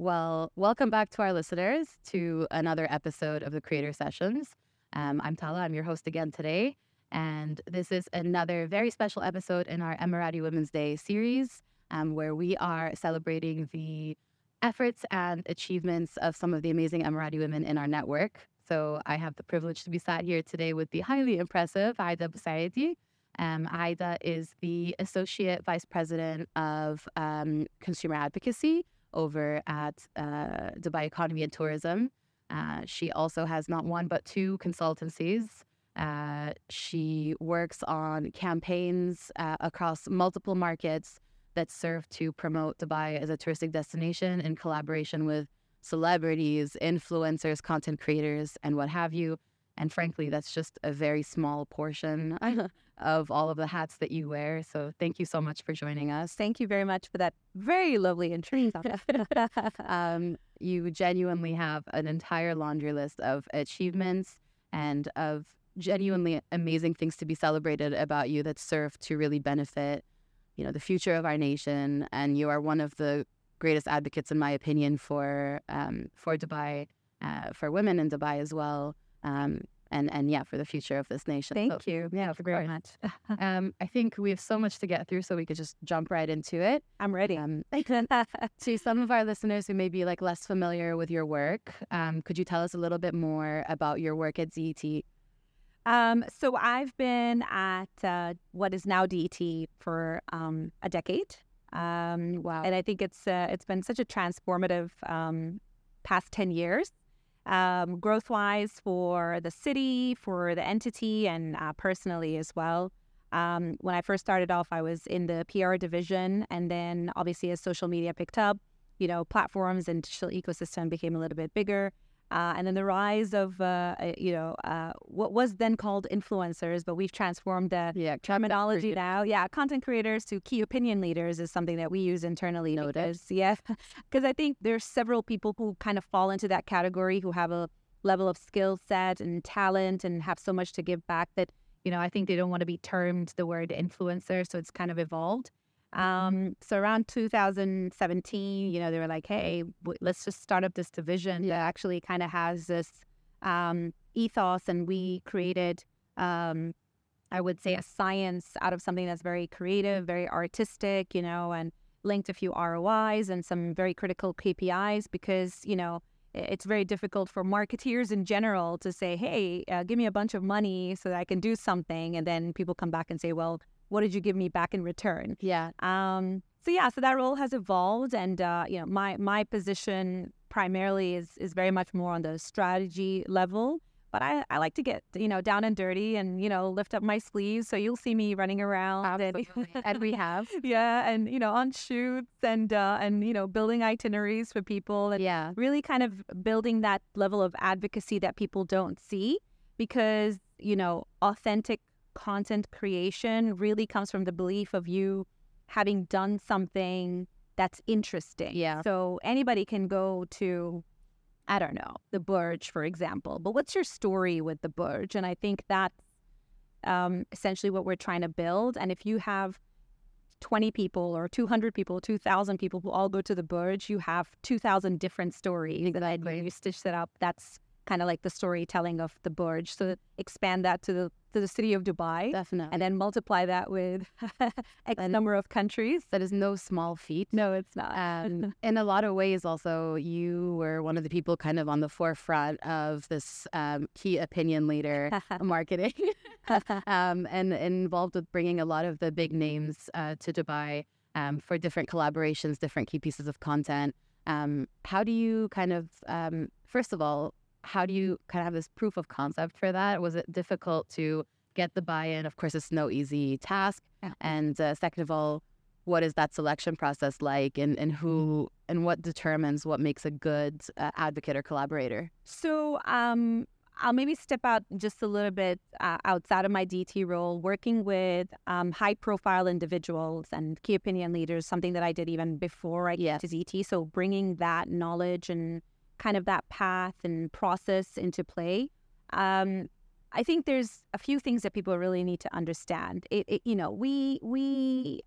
Well, welcome back to our listeners to another episode of the Creator Sessions. Um, I'm Tala, I'm your host again today. And this is another very special episode in our Emirati Women's Day series, um, where we are celebrating the efforts and achievements of some of the amazing Emirati women in our network. So I have the privilege to be sat here today with the highly impressive Aida Busaidy. Um, Aida is the Associate Vice President of um, Consumer Advocacy over at uh, Dubai Economy and Tourism. Uh, she also has not one but two consultancies. Uh, she works on campaigns uh, across multiple markets that serve to promote Dubai as a touristic destination in collaboration with celebrities, influencers, content creators, and what have you. And frankly, that's just a very small portion of all of the hats that you wear. So thank you so much for joining us. Thank you very much for that very lovely intro. um, you genuinely have an entire laundry list of achievements and of genuinely amazing things to be celebrated about you that serve to really benefit, you know, the future of our nation. And you are one of the greatest advocates, in my opinion, for um, for Dubai, uh, for women in Dubai as well. Um, and and yeah, for the future of this nation. Thank so, you. Yeah, very much. um, I think we have so much to get through, so we could just jump right into it. I'm ready. Um, to some of our listeners who may be like less familiar with your work, um, could you tell us a little bit more about your work at DET? Um, so I've been at uh, what is now DET for um, a decade. Um, wow! And I think it's uh, it's been such a transformative um, past ten years um, growth wise for the city, for the entity, and uh, personally as well. Um, when I first started off, I was in the PR division, and then obviously as social media picked up, you know, platforms and digital ecosystem became a little bit bigger. Uh, and then the rise of, uh, uh, you know, uh, what was then called influencers, but we've transformed the yeah, terminology now. Yeah, content creators to key opinion leaders is something that we use internally. Noted. Because, yeah, because I think there's several people who kind of fall into that category who have a level of skill set and talent and have so much to give back that, you know, I think they don't want to be termed the word influencer. So it's kind of evolved. Mm-hmm. Um, so around 2017, you know, they were like, "Hey, w- let's just start up this division that actually kind of has this um, ethos," and we created, um, I would say, a science out of something that's very creative, very artistic, you know, and linked a few ROIs and some very critical KPIs because you know it's very difficult for marketeers in general to say, "Hey, uh, give me a bunch of money so that I can do something," and then people come back and say, "Well." What did you give me back in return? Yeah. Um, so yeah, so that role has evolved, and uh, you know, my my position primarily is is very much more on the strategy level. But I, I like to get you know down and dirty and you know lift up my sleeves. So you'll see me running around, Absolutely. and, and we have yeah, and you know on shoots and uh, and you know building itineraries for people and yeah, really kind of building that level of advocacy that people don't see because you know authentic content creation really comes from the belief of you having done something that's interesting. Yeah. So anybody can go to, I don't know, the Burj, for example. But what's your story with the Burj? And I think that's um, essentially what we're trying to build. And if you have 20 people or 200 people, 2,000 people who all go to the Burj, you have 2,000 different stories that I you stitch that up. That's kind of like the storytelling of the Burj. So expand that to the to the city of Dubai. Definitely. And then multiply that with X number of countries. That is no small feat. No, it's not. Um, in a lot of ways, also, you were one of the people kind of on the forefront of this um, key opinion leader marketing um, and, and, involved with bringing a lot of the big names uh, to Dubai um, for different collaborations, different key pieces of content. Um, how do you kind of, um, first of all, how do you kind of have this proof of concept for that? Was it difficult to get the buy-in? Of course, it's no easy task. Yeah. And uh, second of all, what is that selection process like, and and who and what determines what makes a good uh, advocate or collaborator? So, um, I'll maybe step out just a little bit uh, outside of my DT role, working with um, high profile individuals and key opinion leaders, something that I did even before I yes. to DT. So bringing that knowledge and kind of that path and process into play. Um, I think there's a few things that people really need to understand. It, it, you know, we we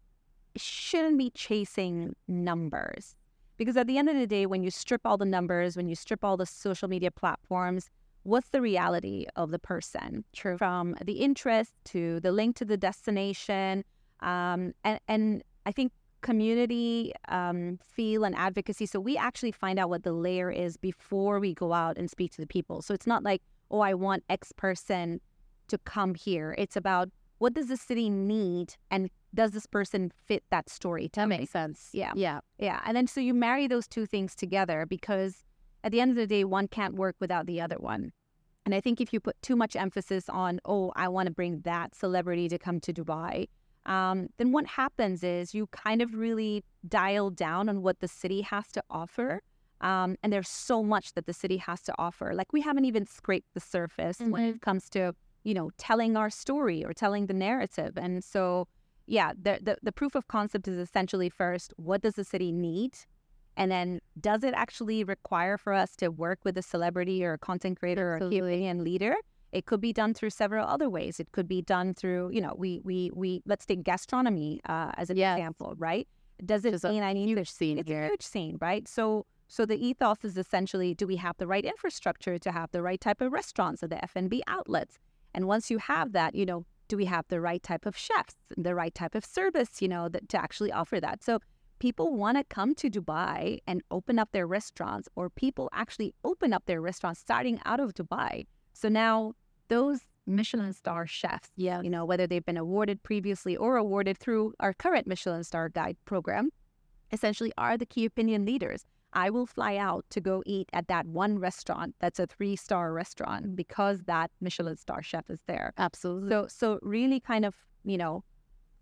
shouldn't be chasing numbers Because at the end of the day, when you strip all the numbers, when you strip all the social media platforms, what's the reality of the person? True. From the interest to the link to the destination. Um, and, and I think community um, feel and advocacy. So we actually find out what the layer is before we go out and speak to the people. So it's not like, oh, I want X person to come here. It's about what does the city need and does this person fit that story? That makes sense. Yeah. Yeah. Yeah. And then so you marry those two things together because at the end of the day, one can't work without the other one. And I think if you put too much emphasis on, oh, I want to bring that celebrity to come to Dubai, um, then what happens is you kind of really dial down on what the city has to offer. Um, and there's so much that the city has to offer. Like we haven't even scraped the surface mm-hmm. when it comes to, you know, telling our story or telling the narrative. And so, yeah, the, the, the proof of concept is essentially first, what does the city need? And then does it actually require for us to work with a celebrity or a content creator Absolutely. or a opinion leader? It could be done through several other ways. It could be done through, you know, we we we let's take gastronomy uh, as an yes. example, right? Does it mean I need huge scene it's here? a huge scene, right? So so the ethos is essentially: do we have the right infrastructure to have the right type of restaurants or the F and B outlets? And once you have that, you know, do we have the right type of chefs, the right type of service, you know, that to actually offer that? So people want to come to Dubai and open up their restaurants, or people actually open up their restaurants starting out of Dubai. So now those Michelin star chefs, yeah, you know, whether they've been awarded previously or awarded through our current Michelin star guide program, essentially are the key opinion leaders. I will fly out to go eat at that one restaurant that's a three star restaurant because that Michelin star chef is there. Absolutely. So so really kind of, you know,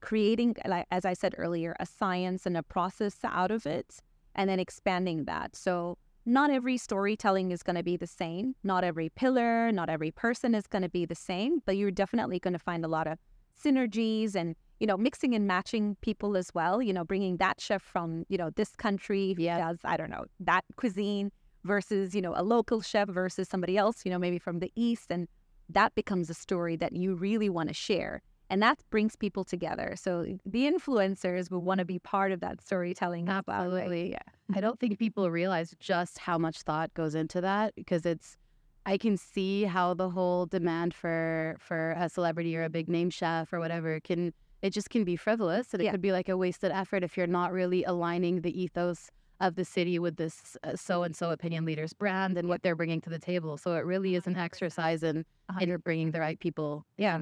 creating like as I said earlier, a science and a process out of it and then expanding that. So not every storytelling is going to be the same. Not every pillar, not every person is going to be the same, but you're definitely going to find a lot of synergies and, you know, mixing and matching people as well, you know, bringing that chef from, you know, this country who yeah. does, I don't know, that cuisine versus, you know, a local chef versus somebody else, you know, maybe from the East. And that becomes a story that you really want to share and that brings people together. So the influencers will want to be part of that storytelling. Absolutely. Yeah. I don't think people realize just how much thought goes into that because it's I can see how the whole demand for for a celebrity or a big name chef or whatever can it just can be frivolous and it yeah. could be like a wasted effort if you're not really aligning the ethos of the city with this so and so opinion leaders brand and what they're bringing to the table. So it really is an exercise in in bringing the right people. Yeah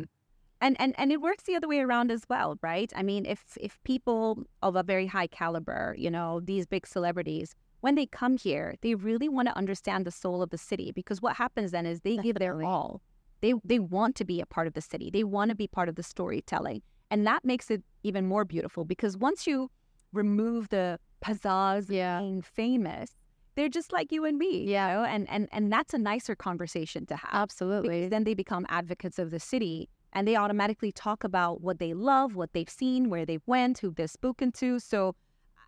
and and and it works the other way around as well right i mean if if people of a very high caliber you know these big celebrities when they come here they really want to understand the soul of the city because what happens then is they Definitely. give their all they they want to be a part of the city they want to be part of the storytelling and that makes it even more beautiful because once you remove the pizzazz yeah. being famous they're just like you and me yeah you know? and and and that's a nicer conversation to have absolutely because then they become advocates of the city and they automatically talk about what they love, what they've seen, where they went, who they've spoken to. So,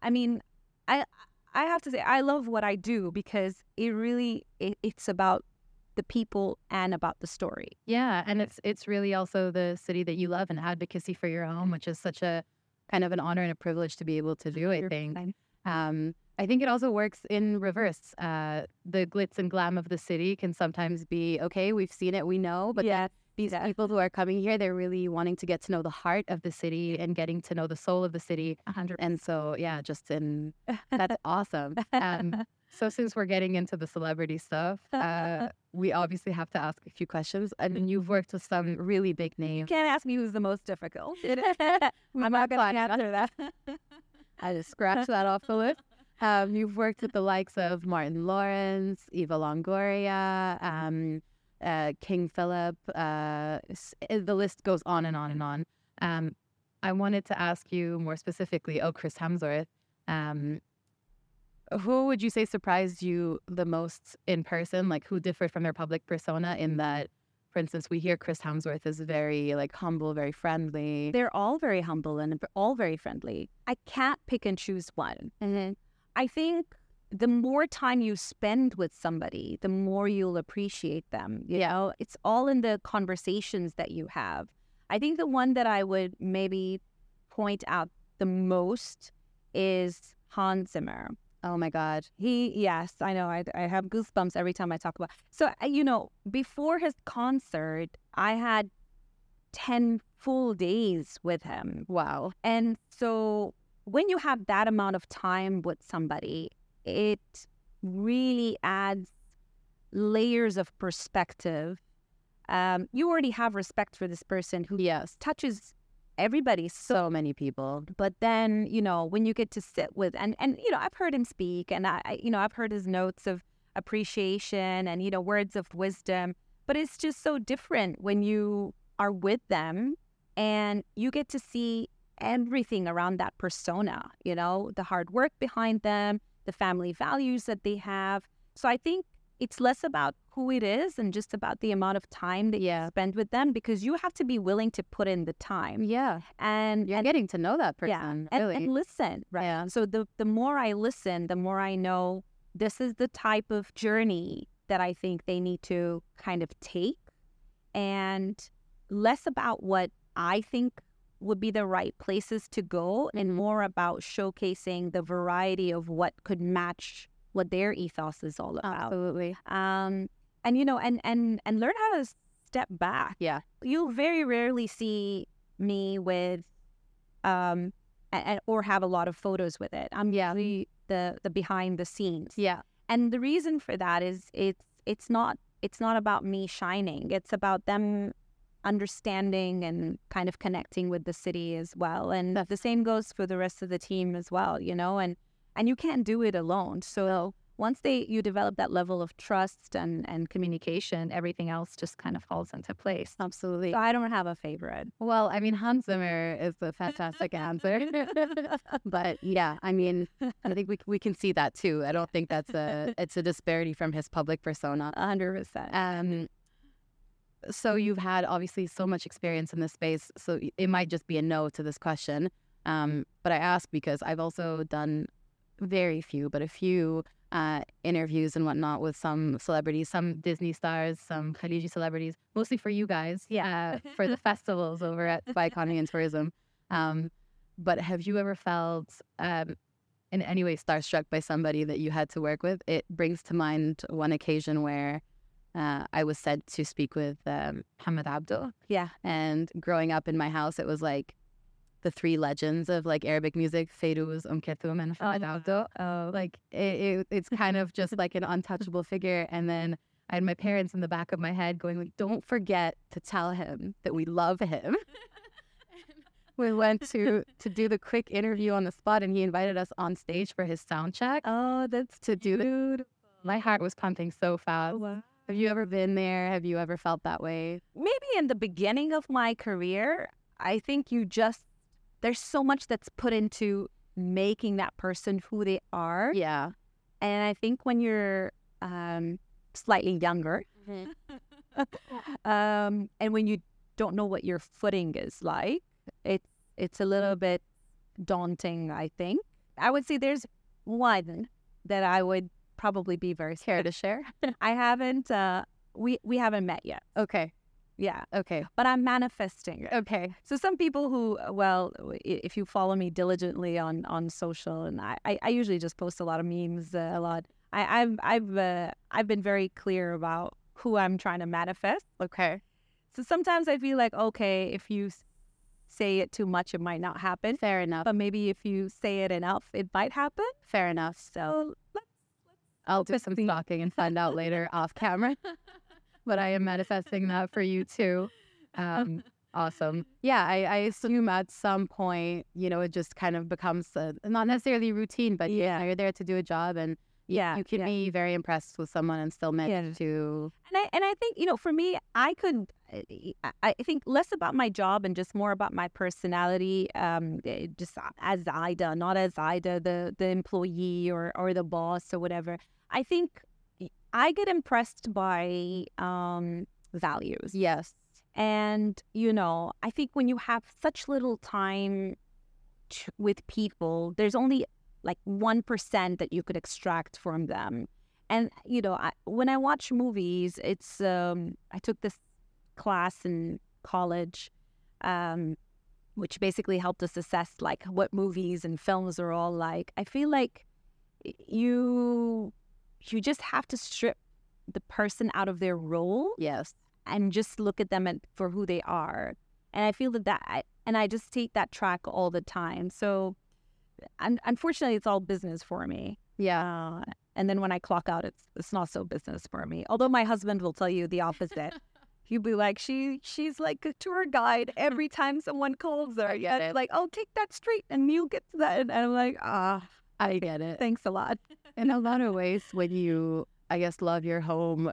I mean, I I have to say I love what I do because it really it, it's about the people and about the story. Yeah, and it's it's really also the city that you love and advocacy for your home, which is such a kind of an honor and a privilege to be able to do. I think. Um, I think it also works in reverse. Uh, the glitz and glam of the city can sometimes be okay. We've seen it, we know, but yeah these yeah. people who are coming here, they're really wanting to get to know the heart of the city and getting to know the soul of the city. 100 And so, yeah, just in that's awesome. Um, so, since we're getting into the celebrity stuff, uh, we obviously have to ask a few questions. I mean, you've worked with some really big names. You can't ask me who's the most difficult. I'm not going to answer that. I just scratched that off the list. Um, you've worked with the likes of Martin Lawrence, Eva Longoria, um, uh, King Philip. Uh, eh, the list goes on and on and on. Um, I wanted to ask you more specifically. Oh, Chris Hemsworth. Um, who would you say surprised you the most in person? Like who differed from their public persona in that, for instance, we hear Chris Hemsworth is very like humble, very friendly. They're all very humble and all very friendly. I can't pick and choose one. Mm-hmm. I think the more time you spend with somebody, the more you'll appreciate them. You yeah. know, it's all in the conversations that you have. I think the one that I would maybe point out the most is Hans Zimmer. Oh my God. He, yes, I know. I, I have goosebumps every time I talk about. So you know, before his concert, I had ten full days with him, Wow. and so when you have that amount of time with somebody, it really adds layers of perspective. Um, you already have respect for this person who Yes. touches everybody so many people. but then you know when you get to sit with and and you know i've heard him speak and i I- you know i've heard his notes of appreciation and you know words of wisdom but it's just so different when you are with them and you get to see everything around that persona you know the hard work behind them the family values that they have so i think it's less about who it is and just about the amount of time that Yeah. you spend with them because you have to be willing to put in the time Yeah. and You're and getting to know that yeah, person. and, really. and listen, right? Yeah. So the the more I listen, the more I know this is the type of journey that I think they need to kind of take, and less about what I think would be the right places to go, and more about showcasing the variety of what could match what their ethos is all about. Absolutely. Um, and you know, and and and learn how to step back. Yeah. You'll very rarely see me with, um, and, or have a lot of photos with it. I'm Yeah. the the behind the scenes. Yeah. And the reason for that is it's it's not it's not about me shining. It's about them understanding and kind of connecting with the city as well. And the same goes for the rest of the team as well, you know, and and you can't do it alone. So once they you develop that level of trust and and communication, everything else just kind of falls into place. Absolutely. So I don't have a favorite. Well, I mean, Hans Zimmer is a fantastic answer. but yeah, I mean, I think we we can see that too. I don't think that's a it's a disparity from his public persona. Hundred percent. Um, so you've had obviously so much experience in this space, so it might just be a no to this question. Um, but I ask because I've also done very few, but a few uh, interviews and whatnot with some celebrities, some Disney stars, some Khaliji celebrities, mostly for you guys, Yeah. uh, for the festivals over at Dubai Economy and Tourism. Um, but have you ever felt um, in any way starstruck by somebody that you had to work with? It brings to mind one occasion where uh, I was said to speak with um, Hamad Abdo. Yeah. And growing up in my house, it was like the three legends of like Arabic music, Fairuz, Umm Kulthum, and Hamad Abdo. Oh, Like it, it, it's kind of just like an untouchable figure. And then I had my parents in the back of my head going like, "Don't forget to tell him that we love him." we went to to do the quick interview on the spot, and he invited us on stage for his sound check oh, that's to do the. My heart was pumping so fast. wow. Have you ever been there? Have you ever felt that way? maybe in the beginning of my career, I think you just, there's so much that's put into making that person who they are. Yeah. And I think when you're um, slightly younger, um, and when you don't know what your footing is like, it's it's a little bit daunting. I think I would say there's one that I would probably be very scared. to share? I haven't. Uh, we we haven't met yet. Okay. Yeah, Okay. but I'm manifesting. Okay. So some people who, well, if you follow me diligently on on social, and I, I, I usually just post a lot of memes, uh, a lot. I, I've I've uh, I've been very clear about who I'm trying to manifest. Okay. So sometimes I feel like okay, if you say it too much, it might not happen. Fair enough. But maybe if you say it enough, it might happen. Fair enough. So I'll do some stalking and find out later off camera. but I am manifesting that for you too. Um, awesome. Yeah, I, I assume at some point, you know, it just kind of becomes a, not necessarily routine, but yeah, Yeah. you're there to do a job, and Yeah, you can yeah. be very impressed with someone and still manage Yeah. to. And I and I think you know, for me, I could. I- think less about my job and just more about my personality. Um, eh, just as Aida, not as Aida, the the employee or or the boss or whatever. I think I get impressed by um values. Yes. And, you know, I think when you have such little time t- with people, there's only like 1% that you could extract from them. And, you know, I, when I watch movies, it's, um, I took this class in college, um, which basically helped us assess like what movies and films are all like. I feel like you you just have to strip the person out of their role Yes. and just look at them and, for who they are. And I feel that that, and I just take that track all the time. So, un- unfortunately, it's all business for me. Yeah. Uh, and then when I clock out, it's it's not so business for me. Although my husband will tell you the opposite. He'll be like, she she's like a tour guide every time someone calls her. Yeah, like, oh, take that street and you'll get to that. And I'm like, ah, I get it. thanks a lot. in a lot of ways, when you, I guess, love your home,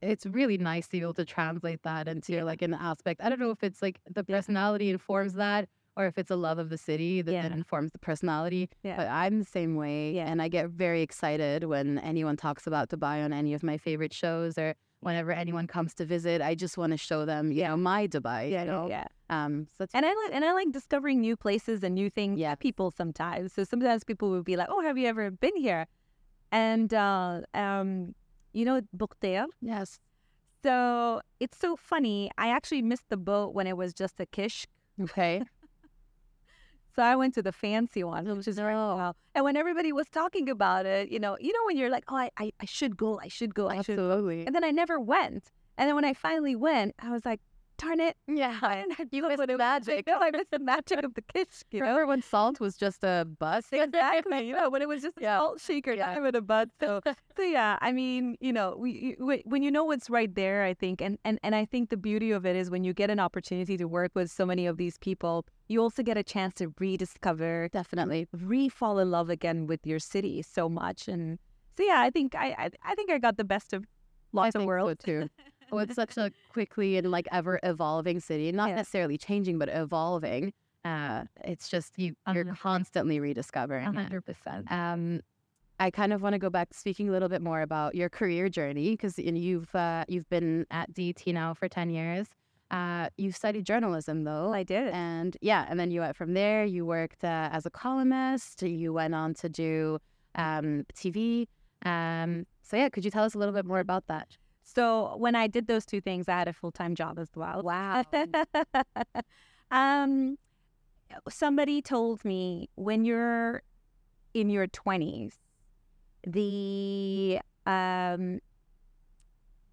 it's really nice to be able to translate that into like an aspect. I don't know if it's like the personality informs that or if it's a love of the city that, that informs the personality. Yeah. But I'm the same way. Yeah. And I get very excited when anyone talks about Dubai on any of my favorite shows or whenever anyone comes to visit. I just want to show them, you know, my Dubai. you know? yeah. Um, so And I like and I like discovering new places and new things. Yeah. people sometimes. So sometimes people will be like, "Oh, have you ever been here?" And uh, um, you know, Bu Qtair. yes. So it's so funny. I actually missed the boat when it was just a kish. Okay. So I went to the fancy one, which is very oh, well. And when everybody was talking about it, you know, you know when you're like, "Oh, I, I, I should go. I should go. I should." Absolutely. And then I never went. And then when I finally went, I was like, "Darn it!" Yeah. You That's missed was. magic. No, I missed the magic of the kish. You know? Remember when salt was just a bus? exactly. You know, when it was just a Yeah. salt shaker Yeah. time in a bud. So, so yeah. I mean, you know, we, we when you know what's right there, I think, and and and I think the beauty of it is when you get an opportunity to work with so many of these people, you also get a chance to rediscover, Definitely. re-fall in love again with your city so much. And so, yeah, I think I I, I think I got the best of lots I of worlds. so too. Oh, it's such a quickly and like ever evolving city, not Yeah. necessarily changing, but evolving. Uh, it's just you, you're constantly rediscovering. it. percent. Um, I kind of want to go back speaking a little bit more about your career journey because you've uh, you've been at DT now for ten years. Uh, you studied journalism though, I did. and yeah, and then you went from there. You worked uh, as a columnist. You went on to do um, TV. Um, so yeah, could you tell us a little bit more about that? So when I did those two things, I had a full time job as well. Wow. um, somebody told me when you're in your twenties, the um,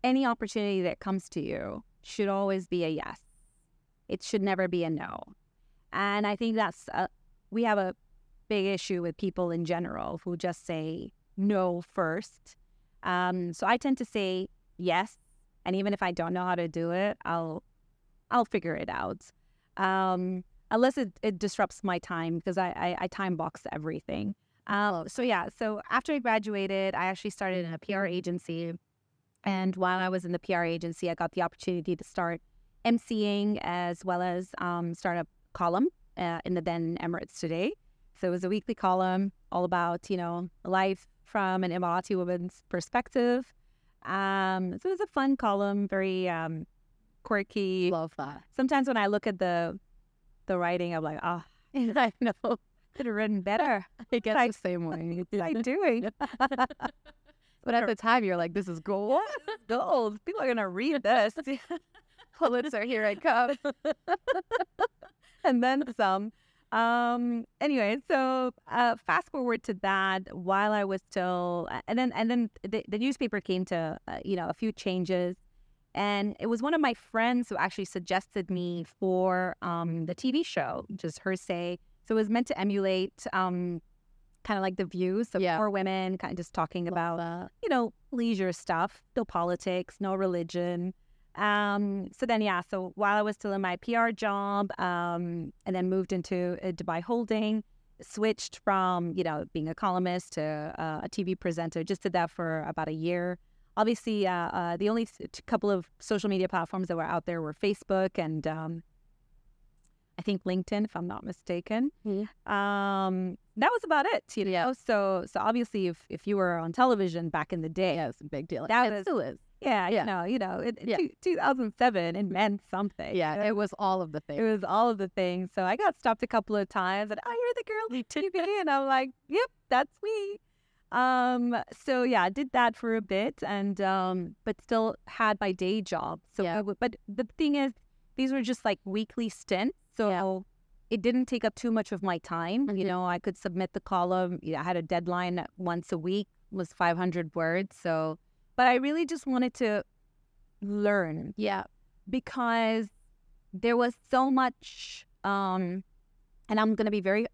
any opportunity that comes to you should always be a yes. It should never be a no. And I think that's a, we have a big issue with people in general who just say no first. Um, so I tend to say yes, and even if I don't know how to do it, I'll I'll figure it out. Um, unless it, it disrupts my time because I, I, I time box everything. Uh, so yeah, so after I graduated, I actually started in a PR agency, and while I was in the PR agency, I got the opportunity to start emceeing as well as um, start a column uh, in the then Emirates Today. So it was a weekly column all about you know life from an Emirati woman's perspective. Um, so it was a fun column, very um, quirky. Love that. Sometimes when I look at the the writing, I'm like, oh, I know. could have written better. I get Like- the same way. What am I doing? But at the time, you're like, "This is gold." Gold. People are gonna read this, Pulitzer, here I come. and then some. Um. Anyway, so uh, fast forward to that. While I was still, and then and then the, the newspaper came to uh, you know a few changes, and it was one of my friends who actually suggested me for um the TV show, just her say. So it was meant to emulate um kind of like the views of Yeah. four women, kind of just talking about uh, you know, leisure stuff, no politics, no religion. Um, so then, yeah, so while I was still in my PR job, um, and then moved into uh, Dubai Holding, switched from, you know, being a columnist to uh, a TV presenter, just did that for about a year. Obviously, uh, uh, the only couple of social media platforms that were out there were Facebook and um, I think LinkedIn, if I'm not mistaken. Um, that was about it, you know. Yeah. So, so obviously, if if you were on television back in the day, yeah, was a big deal. That it was- still is. Yeah, Yeah. you know, you know, it, Yeah. two, 2007, it meant something. Yeah, you know? it was all of the things. it was all of the things. So I got stopped a couple of times, and oh, you're the girl TV, and I'm like, yep, that's me. Um, so yeah, I did that for a bit, and um, but still had my day job. So, Yeah. I w- but the thing is, these were just like weekly stints. So it didn't take up too much of my time. You Mhm. know, I could submit the column. You I had a deadline once a week, was 500 words. So, but I really just wanted to learn Yeah. because there was so much um and I'm going to be very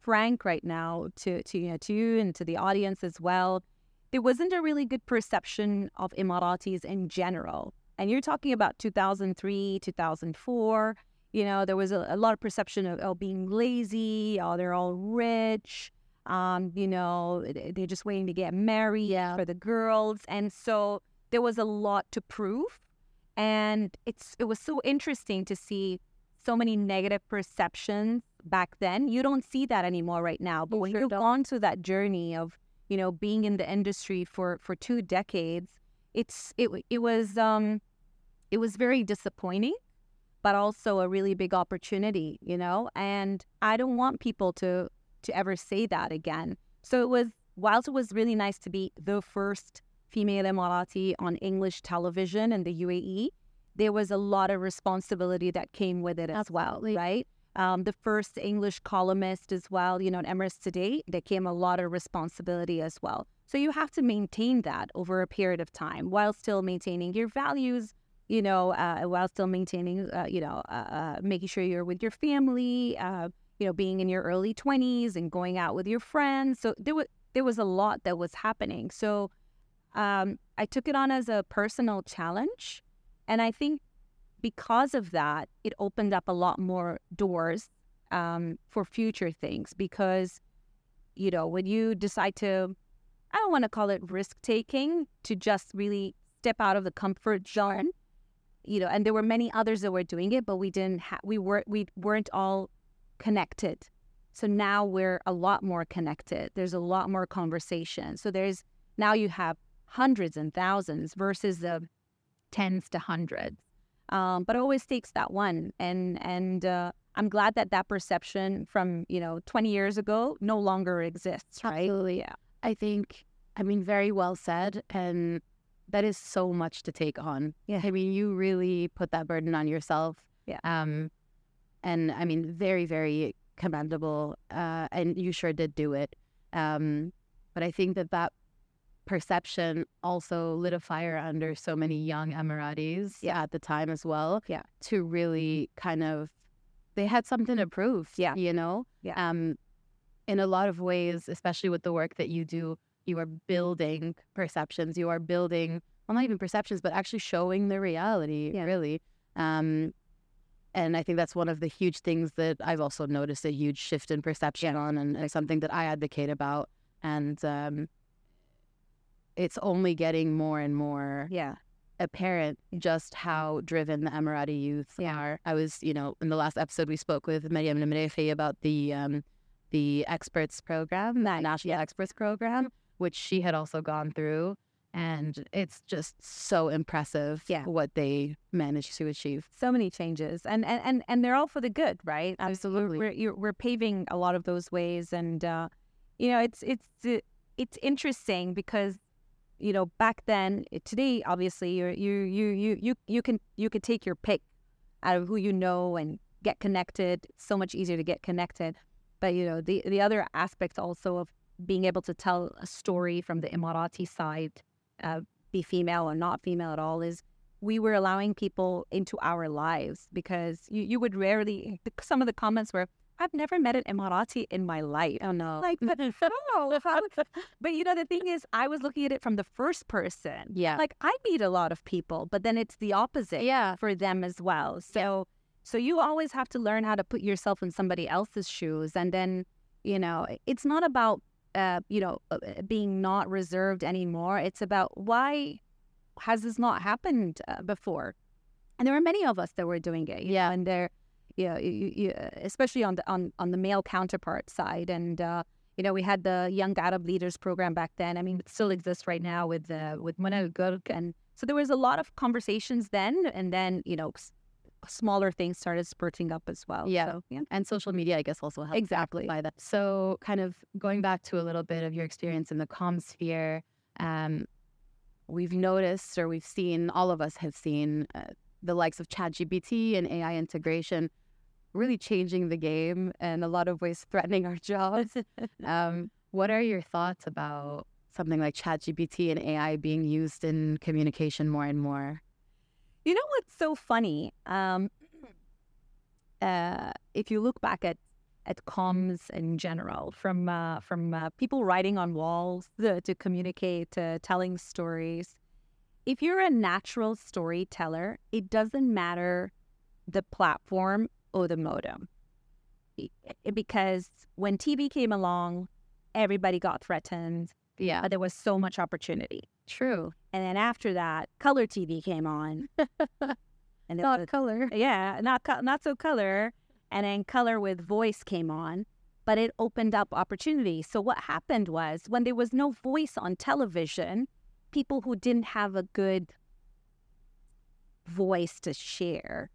frank right now to to you know to you and to the audience as well. There wasn't a really good perception of Emiratis in general. And you're talking about 2003 2004 you know there was a, a lot of perception of oh, being lazy oh they're all rich um you know they- they're just waiting to get married Yeah. for the girls and so there was a lot to prove and it's it was so interesting to see so many negative perceptions back then you don't see that anymore right now but You when sure you've don't. gone through that journey of you know being in the industry for for two decades it's it it was um it was very disappointing but also a really big opportunity you know and i don't want people to to ever say that again so it was whilst it was really nice to be the first female Emirati on English television in the UAE, there was a lot of responsibility that came with it as Absolutely. well, right? Um, the first English columnist as well, you know, in Emirates Today, there came a lot of responsibility as well. So you have to maintain that over a period of time while still maintaining your values, you know, uh, while still maintaining, uh, you know, uh, uh, making sure you're with your family, uh, you know, being in your early 20s and going out with your friends. So there was there was a lot that was happening. So um, I took it on as a personal challenge. And I think because of that, it opened up a lot more doors um, for future things. Because, you know, when you decide to, I don't want to call it risk taking, to just really step out of the comfort zone, you know, and there were many others that were doing it, but we didn't have, we weren't, we weren't all connected. So now we're a lot more connected. There's a lot more conversation. So there's now you have hundreds and thousands versus the tens to hundreds. Um, but it always takes that one, and and uh, I'm glad that that perception from you know 20 years ago no longer exists. Right? Absolutely. Yeah. I think, I mean, very well said. And that is so much to take on. Yeah. I mean, you really put that burden on yourself. Yeah. Um, and I mean, very, very commendable. Uh, and you sure did do it. Um, but I think that that perception also lit a fire under so many young Emiratis Yeah. at the time as well. Yeah. To really kind of, they had something to prove. Yeah. You know? Yeah. Um, in a lot of ways, especially with the work that you do, you are building perceptions. You are building, well, not even perceptions, but actually showing the reality, Yeah. really. Um, and I think that's one of the huge things that I've also noticed a huge shift in perception on, and, and something that I advocate about. And um, it's only getting more and more Yeah. apparent just how driven the Emirati youth Yeah. are. I was, you know, in the last episode we spoke with Mariam Namrefi about the um, the experts program, the national experts program, which she had also gone through, and it's just so impressive Yeah. what they managed to achieve. So many changes, and and and, and they're all for the good, right? Absolutely. we're you're, we're paving a lot of those ways, and uh, you know, it's it's uh, it's interesting because you know back then, eh, today, obviously, you're, you you you you you can you can take your pick out of who you know and get connected. It's so much easier to get connected, but you know the the other aspect also of being able to tell a story from the Emirati side, uh, be female or not female at all, is we were allowing people into our lives because you, you would rarely some of the comments were I've never met an Emirati in my life. Oh no! Like, but how? How? But you know, the thing is, I was looking at it from the first person. yeah, Like, I meet a lot of people, but then it's the opposite yeah, for them as well. So, so you always have to learn how to put yourself in somebody else's shoes, and then, you know, it's not about, uh, you know, uh, being not reserved anymore. It's about why has this not happened uh, before? And there were many of us that were doing it. Yeah. know, and there, you know, you, you, especially on the on on the male counterpart side, and. uh you know, we had the Young Arab Leaders Program back then. I mean, it still exists right now with uh, with Mona Gurg, and so there was a lot of conversations then, and then you know, smaller things started spurting up as well. Yeah. So, yeah, and social media, I guess, also helps exactly. by that. So, kind of going back to a little bit of your experience in the comm sphere, um, we've noticed or we've seen, all of us have seen uh, the likes of ChatGPT and AI integration really changing the game and a lot of ways threatening our jobs. um, what are your thoughts about something like ChatGPT and AI being used in communication more and more? You know what's so funny? Um, uh, if you look back at at comms in general, from uh, from uh, people writing on walls to, to communicate, to telling stories, if you're a natural storyteller, it doesn't matter the platform or the modem. Because when TV came along, everybody got threatened. Yeah. But there was so much opportunity. True. And then after that, color TV came on. and not was, color. Yeah, not not so color. And then color with voice came on, but it opened up opportunity. So what happened was when there was no voice on television, people who didn't have a good voice to share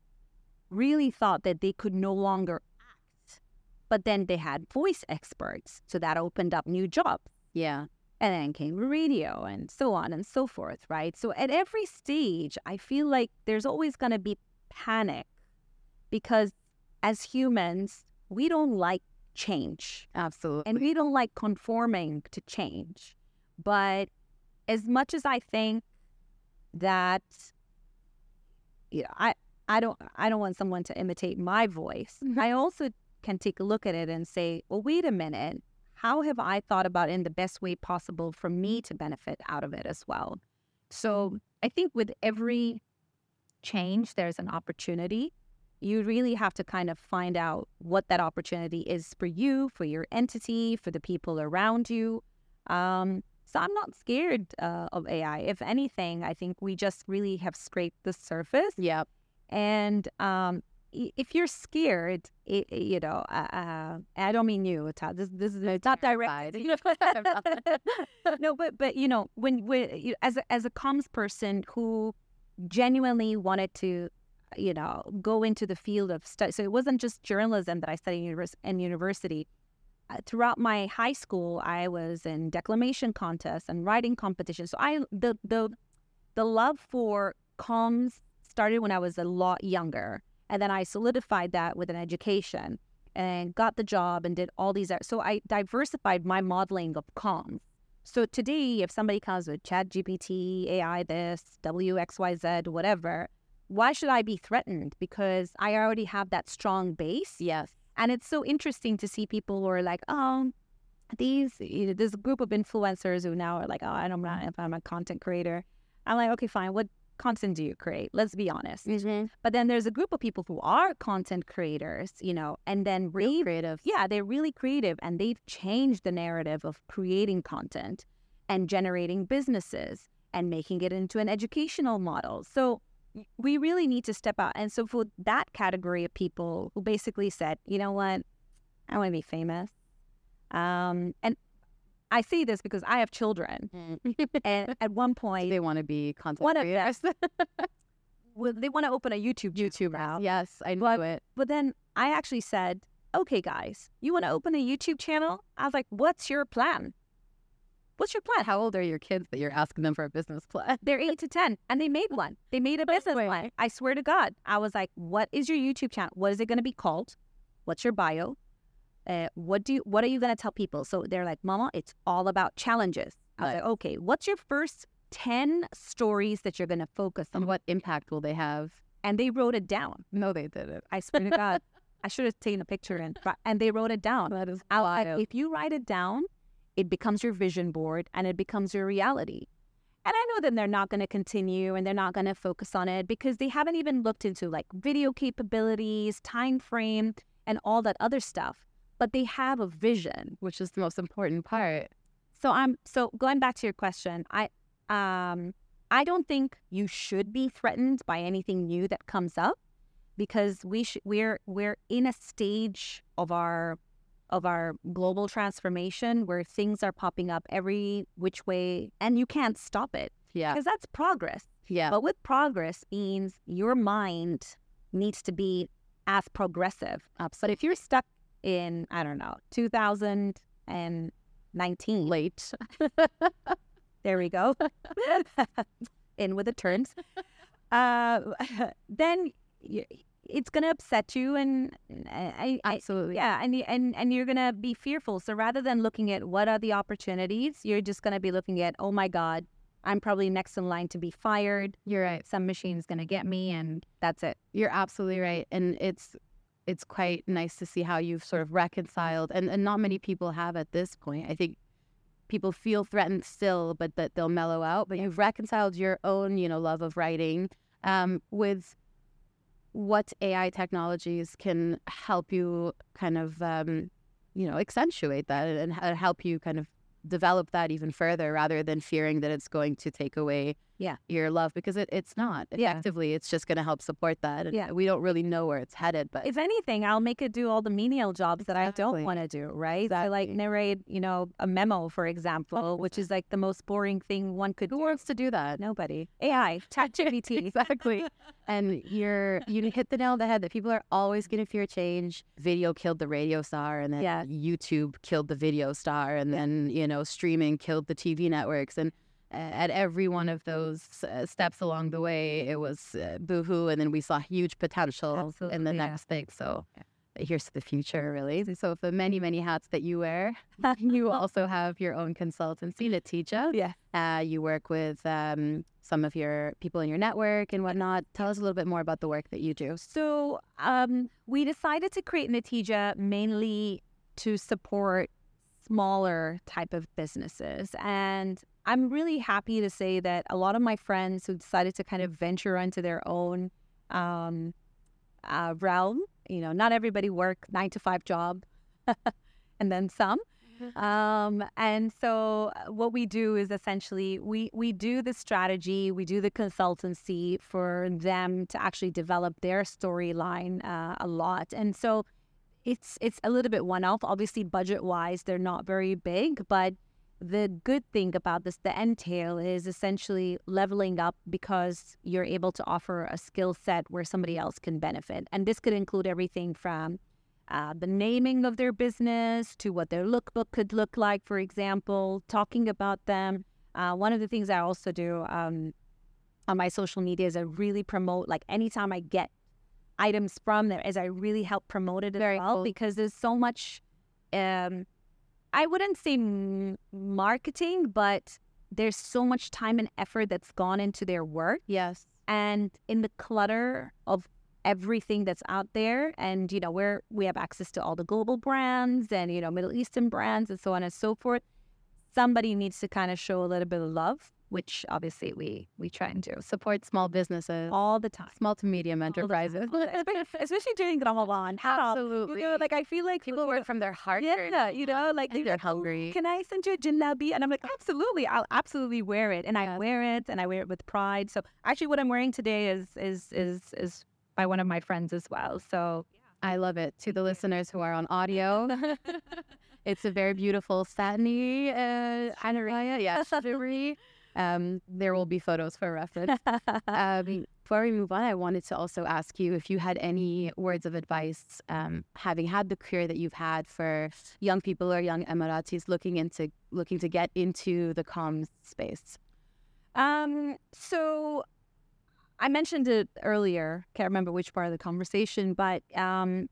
really thought that they could no longer act. But then they had voice experts. So that opened up new jobs. Yeah. And then came radio and so on and so forth, right? So at every stage, I feel like there's always going to be panic because as humans, we don't like change. Absolutely. And we don't like conforming to change. But as much as I think that you know, I I don't I don't want someone to imitate my voice. I also can take a look at it and say, well, wait a minute. How have I thought about in the best way possible for me to benefit out of it as well? So I think with every change, there's an opportunity. You really have to kind of find out what that opportunity is for you, for your entity, for the people around you. Um, so I'm not scared uh, of AI. If anything, I think we just really have scraped the surface. Yep. And um, if you're scared, it, you know, uh, uh, I don't mean you, Todd. This, this is it's not direct. no, but but you know, when when you, as a, as a comms person who genuinely wanted to, you know, go into the field of study, so it wasn't just journalism that I studied in, univers- in university. Uh, throughout my high school, I was in declamation contests and writing competitions. So I the the the love for comms started when I was a lot younger. And then I solidified that with an education and got the job and did all these. So I diversified my modeling of comms. So today, if somebody comes with Chat GPT, AI this, WXYZ, whatever, why should I be threatened? Because I already have that strong base. Yes. And it's so interesting to see people who are like, oh, these, you know, this group of influencers who now are like, oh, I don't know if I'm a content creator. I'm like, okay, fine. What content do you create? Let's be honest. Mm-hmm. But then there's a group of people who are content creators, you know, and then really creative. Yeah, they're really creative and they've changed the narrative of creating content and generating businesses and making it into an educational model. So we really need to step out. And so for that category of people who basically said, you know what, I want to be famous. Um, and I say this because I have children, mm. and at one point they want to be content one creators. Of them, well, they want to open a YouTube YouTube now. Yes, I knew but, it. But then I actually said, "Okay, guys, you want to open a YouTube channel?" I was like, "What's your plan? What's your plan? How old are your kids that you're asking them for a business plan? They're eight to ten, and they made one. They made a business plan. I swear to God, I was like, "What is your YouTube channel? What is it going to be called? What's your bio? Uh, what do you, what are you going to tell people? So they're like, Mama, it's all about challenges. I was like, okay, what's your first 10 stories that you're going to focus on? And what impact will they have? And they wrote it down. No, they didn't. I swear to God. I should have taken a picture and and they wrote it down. That is wild. if you write it down, it becomes your vision board and it becomes your reality. And I know that they're not going to continue and they're not going to focus on it because they haven't even looked into like video capabilities, time frame, and all that other stuff but they have a vision, which is the most important part. So I'm so going back to your question, I um I don't think you should be threatened by anything new that comes up because we sh- we're we're in a stage of our of our global transformation where things are popping up every which way and you can't stop it. Yeah. Because that's progress. Yeah. But with progress means your mind needs to be as progressive. Absolutely. But if you're stuck in, I don't know, 2019. Late. there we go. in with the turns. Uh, then, you, it's gonna upset you, and I, I Absolutely. yeah, and and and you're gonna be fearful. So rather than looking at what are the opportunities, you're just gonna be looking at, oh my God, I'm probably next in line to be fired. You're right. Some machine's gonna get me, and that's it. You're absolutely right. And it's it's quite nice to see how you've sort of reconciled and, and not many people have at this point. I think people feel threatened still, but that they'll mellow out. But you've reconciled your own, you know, love of writing um, with what AI technologies can help you kind of um, you know, accentuate that and, and help you kind of develop that even further rather than fearing that it's going to take away Yeah. your love because it, it's not Yeah. effectively it's just going to help support that and Yeah. we don't really know where it's headed but If anything, I'll make it do all the menial jobs that I don't want to do, right? I like narrate, you know, a memo, for example, which is like the most boring thing one could who do. wants to do that Nobody. AI, ChatGPT. exactly and you're you hit the nail on the head that people are always going to fear change video killed the radio star and then Yeah. youtube killed the video star and then you know streaming killed the tv networks and at every one of those uh, steps along the way it was uh, boohoo and then we saw huge potential in the Absolutely, yeah. next thing so here's to the future really so the many many hats that you wear you also have your own consultancy Natija Yeah. uh, you work with um, some of your people in your network and whatnot. Tell us a little bit more about the work that you do. So um, we decided to create Natija mainly to support smaller type of businesses. And I'm really happy to say that a lot of my friends who decided to kind of venture into their own um, uh, realm, you know, not everybody work nine to five job and then some. Um, and so uh, what we do is essentially we we do the strategy, we do the consultancy for them to actually develop their storyline uh, a lot. And so it's it's a little bit one off. Obviously, budget wise, they're not very big, but the good thing about this, the entail, is essentially leveling up because you're able to offer a skill set where somebody else can benefit. And this could include everything from uh, the naming of their business to what their lookbook could look like, for example, talking about them. Uh, one of the things I also do um, on my social media is I really promote, like, anytime I get items from there, is I really help promote it as Very well cool. because there's so much, um, I wouldn't say marketing, but there's so much time and effort that's gone into their work Yes. and in the clutter of everything that's out there and you know where we have access to all the global brands and you know middle eastern brands and so on and so forth somebody needs to kind of show a little bit of love which obviously we we try and do Support small businesses, all the time small to medium All the time. enterprises. especially during Ramadan Absolutely. you know, like i feel like People work from their heart. yeah, you know, like they're they're like, "Oh, hungry. Can I send you a jalabi? And I'm like, absolutely, I'll absolutely wear it, and I wear it, and I wear it with pride. So actually, what I'm wearing today is is is is by one of my friends as well. So I love it. To the listeners who are on audio, it's a very beautiful satiny uh, anaraya. Yeah, shivery. Um, there will be photos for reference. Um, before we move on, I wanted to also ask you if you had any words of advice, um, having had the career that you've had for young people or young Emiratis looking into looking to get into the comms space. Um, so I mentioned it earlier. Can't remember which part of the conversation, but um,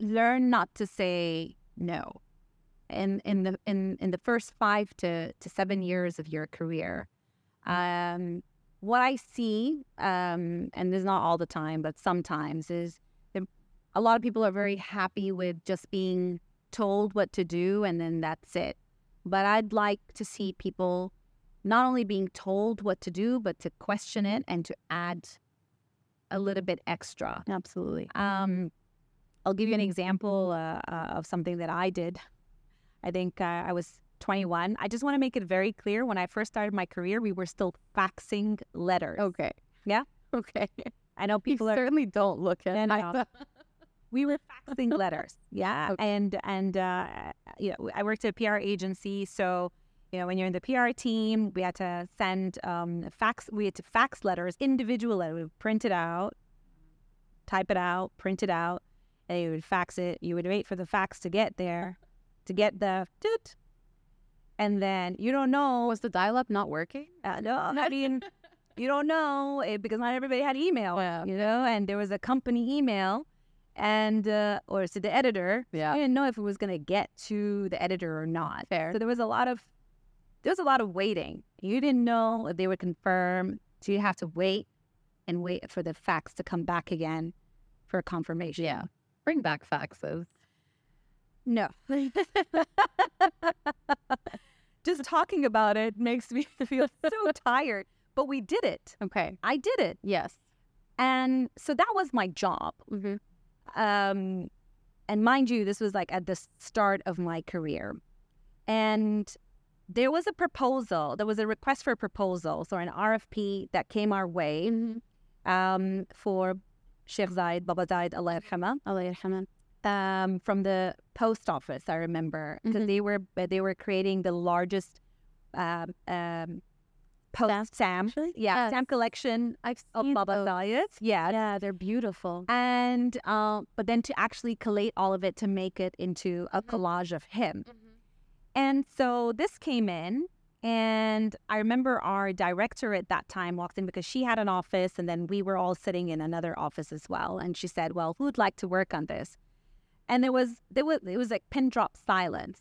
learn not to say no. In in the in in the first five to to seven years of your career, um, what I see, um, and this is not all the time, but sometimes, is a lot of people are very happy with just being told what to do and then that's it. But I'd like to see people not only being told what to do, but to question it and to add a little bit extra. Absolutely. Um, I'll give you an example uh, uh, of something that I did. I think uh, I was 21. I just want to make it very clear. When I first started my career, we were still faxing letters. Okay. Yeah? Okay. I know People are. certainly don't look at uh, We were faxing letters. Yeah, Okay. and and uh, you know, I worked at a PR agency, so you know, when you're in the PR team, we had to send um, fax. We had to fax letters, individual letters. We would print it out, type it out, print it out, and you would fax it. You would wait for the fax to get there, to get the toot, and then you don't know. Was the dial-up not working? Uh, no, I mean, you don't know eh, because not everybody had email, Yeah. you know, and there was a company email and, uh, or to the editor. Yeah. I didn't know if it was going to get to the editor or not. Fair. So there was a lot of, there was a lot of waiting. You didn't know if they would confirm. So you have to wait and wait for the facts to come back again for confirmation. Yeah. Bring back faxes. No. Just talking about it makes me feel so tired. But we did it. Okay. I did it. Yes. And so that was my job. Mm-hmm. Um, and mind you, this was like at the start of my career. And there was a proposal, there was a request for a proposal, so an RFP that came our way Mm-hmm. um, for Sheikh Zayed, Baba Zayed, Allah yarhamah, Allah. Um, from the post office. I remember because Mhm. they were they were creating the largest um, um, post Sam, actually? yeah. Sam collection I've of seen Baba. Yeah, Yeah, they're beautiful. and um, but then to actually collate all of it to make it into a Mhm. collage of him. And so this came in, and I remember our director at that time walked in because she had an office, and then we were all sitting in another office as well. And she said, "Well, who'd like to work on this?" And there was there was it was like pin drop silence.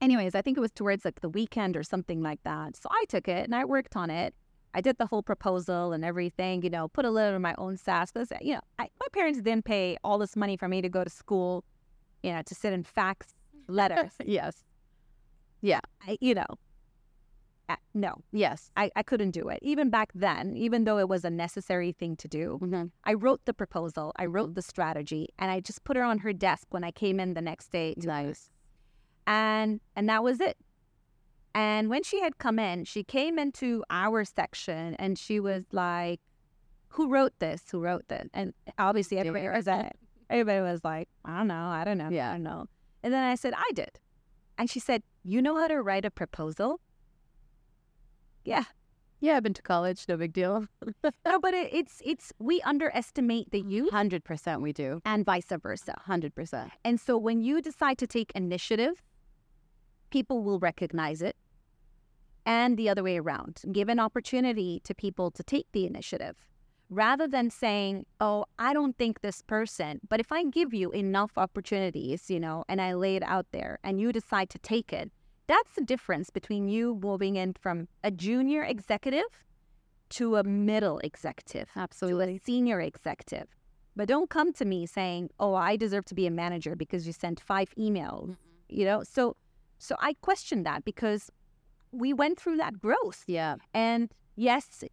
Anyways, I think it was towards like the weekend or something like that. So I took it and I worked on it. I did the whole proposal and everything, you know, put a little of my own sass because, you know, I, my parents didn't pay all this money for me to go to school, you know, to sit and fax letters. yes. Yeah. I, you know, no, Yes. I, I couldn't do it. Even back then, even though it was a necessary thing to do, Mm-hmm. I wrote the proposal, I wrote the strategy, and I just put her on her desk when I came in the next day. Nice. and and that was it. And when she had come in, she came into our section and she was like, "Who wrote this? Who wrote this?" And obviously, everybody was like, everybody was like, "I don't know, I don't know, Yeah. I don't know." And then I said, "I did," and she said, "You know how to write a proposal?" Yeah, Yeah, I've been to college. No big deal. no, but it, it's it's we underestimate the youth Hundred percent, we do. and vice versa. Hundred percent. And so when you decide to take initiative, people will recognize it. And the other way around, give an opportunity to people to take the initiative rather than saying, oh, I don't think this person, but if I give you enough opportunities, you know, and I lay it out there and you decide to take it, that's the difference between you moving in from a junior executive to a middle executive to a Absolutely. senior executive. But don't come to me saying, "Oh, I deserve to be a manager because you sent five emails." You know, so so I question that because we went through that growth. Yeah. And yes,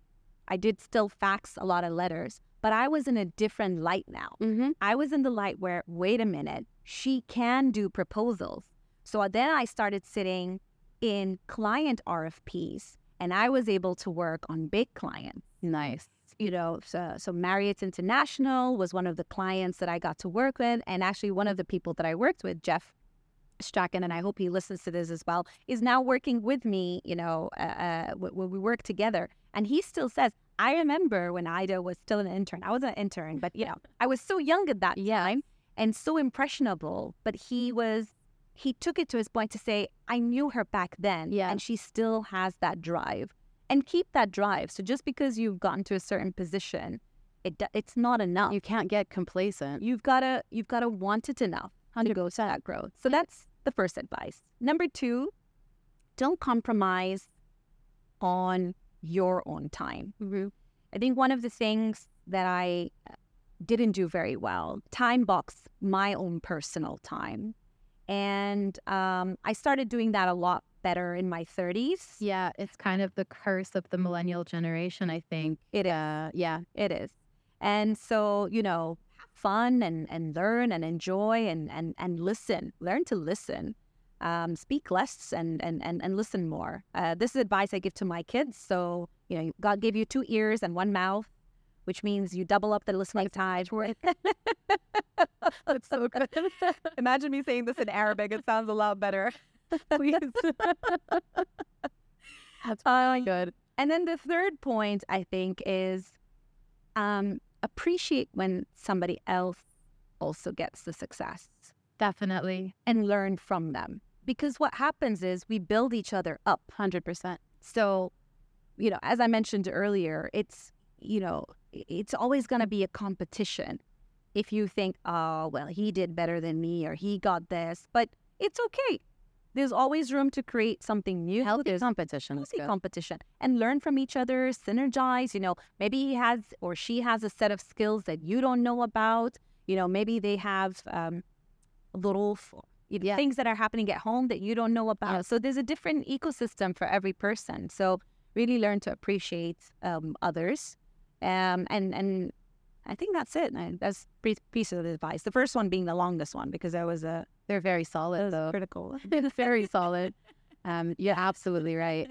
I did still fax a lot of letters, but I was in a different light now. Mm-hmm. I was in the light where, wait a minute, she can do proposals. So then I started sitting in client RFPs and I was able to work on big clients Nice. you know, so, so Marriott International was one of the clients that I got to work with. And actually, one of the people that I worked with, Jeff Strachan, and I hope he listens to this as well, is now working with me, you know, uh, uh, when we work together. And he still says, I remember when Aida was still an intern. I was an intern, but, you know, I was so young at that Yeah. time and so impressionable. But he was, he took it to his point to say, I knew her back then. Yeah. And she still has that drive and keep that drive. So just because you've gotten to a certain position, it it's not enough. You can't get complacent. You've gotta you've gotta want it enough to go to that growth. So that's the first advice. Number two, don't compromise on your own time. Mm-hmm. I think one of the things that I uh, didn't do very well, time box my own personal time. And um, I started doing that a lot better in my 30s. Yeah, it's kind of the curse of the millennial generation, I think. It is. Uh, yeah. It is. And so, you know, have fun and, and learn and enjoy and, and, and listen. Learn to listen. Um, speak less and, and, and, and listen more. Uh, this is advice I give to my kids. So, you know, God gave you two ears and one mouth, which means you double up the listening time. That's so good. Imagine me saying this in Arabic. It sounds a lot better. Please. That's Um, good. And then the third point, I think, is um, appreciate when somebody else also gets the success Definitely. and learn from them. Because what happens is we build each other up. 100%. So you know, as I mentioned earlier, it's, you know, it's always going to be a competition. If you think, oh, well, he did better than me or he got this, but it's okay. There's always room to create something new. Healthy There's competition healthy competition and learn from each other, synergize. You know, maybe he has or she has a set of skills that you don't know about. You know, maybe they have um, little you know, Yeah. things that are happening at home that you don't know about. Yes. So there's a different ecosystem for every person. So really learn to appreciate um, others, um, and and I think that's it. I, that's pre- piece of advice. The first one being the longest one because I was a They're very that solid though. critical. very solid. Um, you're absolutely right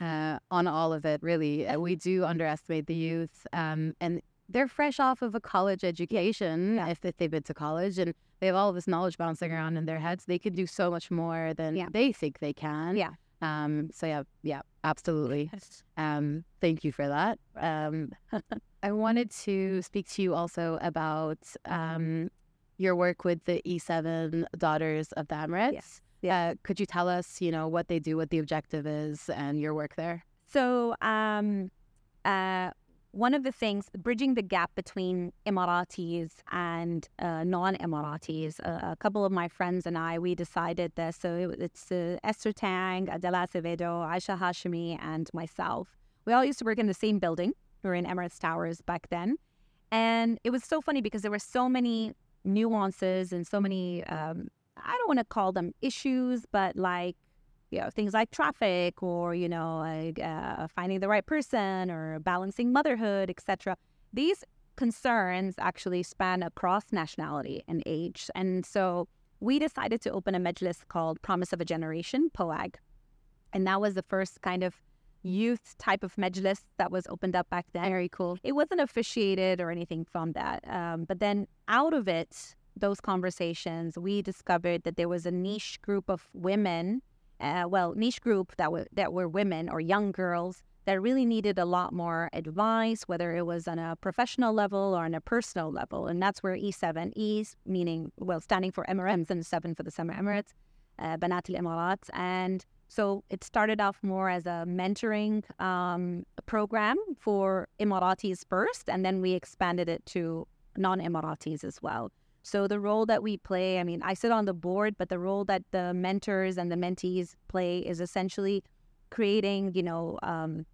uh, on all of it. Really, uh, we do underestimate the youth, um, and they're fresh off of a college education. Yeah. If, if they've been to college and they have all this knowledge bouncing around in their heads, they can do so much more than Yeah. they think they can. Yeah. Um. So yeah, yeah, absolutely. Um, thank you for that. Um, I wanted to speak to you also about um, your work with the E7 Daughters of the Emirates. Yeah. Uh, could you tell us, you know, what they do, what the objective is, and your work there? So, um, uh, one of the things, bridging the gap between Emiratis and uh, non-Emiratis, uh, a couple of my friends and I, we decided this. So it, it's uh, Esther Tang, Adela Acevedo, Aisha Hashimi, and myself. We all used to work in the same building. We were in Emirates Towers back then. And it was so funny because there were so many nuances and so many, um, I don't want to call them issues, but like, you know, things like traffic or, you know, like uh, finding the right person or balancing motherhood, etc. These concerns actually span across nationality and age. And so we decided to open a majlis called Promise of a Generation, POAG. And that was the first kind of youth type of majlis that was opened up back then. Very cool. It wasn't officiated or anything from that. Um, but then out of it, those conversations, we discovered that there was a niche group of women, uh, well, niche group that were that were women or young girls that really needed a lot more advice, whether it was on a professional level or on a personal level. And that's where E7, E meaning, well, standing for MRMs and 7 for the Summer Emirates, uh, Banat al Emirat. And so it started off more as a mentoring um, program for Emiratis first, and then we expanded it to non Emiratis as well. So the role that we play, I mean, I sit on the board, but the role that the mentors and the mentees play is essentially creating, you know, um,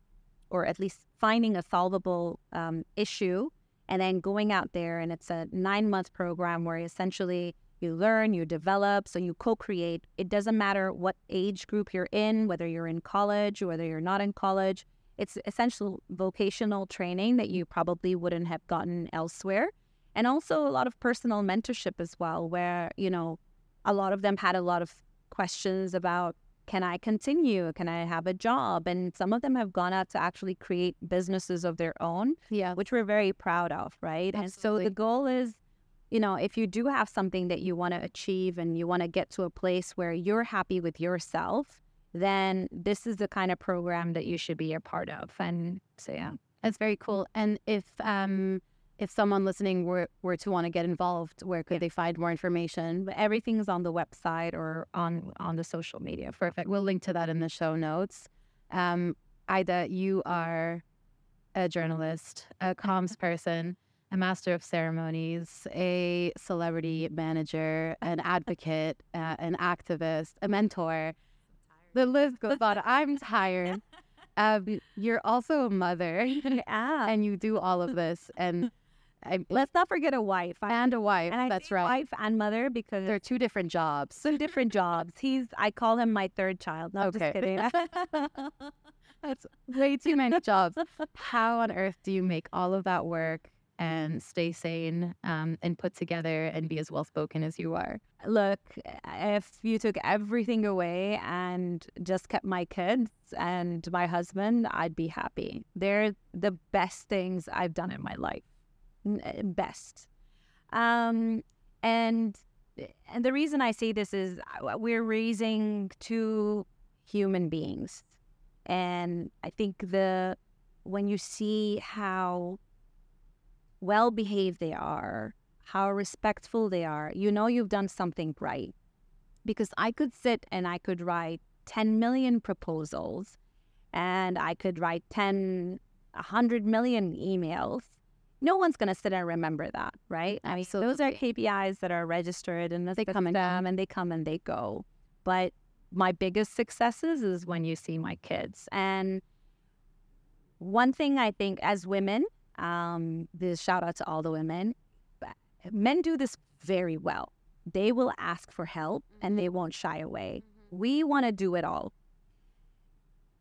or at least finding a solvable um, issue and then going out there. And it's a nine month program where essentially you learn, you develop, so you co create. It doesn't matter what age group you're in, whether you're in college or whether you're not in college. It's essential vocational training that you probably wouldn't have gotten elsewhere. And also a lot of personal mentorship as well, where, you know, a lot of them had a lot of questions about can I continue? Can I have a job? And some of them have gone out to actually create businesses of their own, Yeah. which we're very proud of, right? And so the goal is, you know, if you do have something that you want to achieve and you want to get to a place where you're happy with yourself, then this is the kind of program that you should be a part of. And so, yeah. That's very cool. And if um if someone listening were were to want to get involved, where could Yeah. they find more information? But everything's on the website or on on the social media. Perfect. We'll link to that in the show notes. Um, Aida, you are a journalist, a comms person, a master of ceremonies, a celebrity manager, an advocate, uh, an activist, a mentor. The list goes on. I'm tired. Um, you're also a mother, Yeah. and you do all of this, and I, Let's not forget a wife. I- and a wife. and that's right. wife and mother because They're two different jobs. some different jobs. He's I call him my third child. No, Okay. just kidding. That's way too many jobs. How on earth do you make all of that work and stay sane um, and put together and be as well spoken as you are? Look, if you took everything away and just kept my kids and my husband, I'd be happy. They're the best things I've done in my life. Uh, Best. Um, and and the reason I say this is uh, we're raising two human beings, and I think the when you see how well behaved they are, how respectful they are, you know you've done something right. Because I could sit and I could write 10 million proposals and I could write 10, 100 million emails. No one's going to sit and remember that, right? I mean, those are KPIs that are registered and They come and them and they come and they go. But my biggest successes is when you see my kids. And one thing I think as women, um, this shout out to all the women, men do this very well. They will ask for help and they won't shy away. We want to do it all.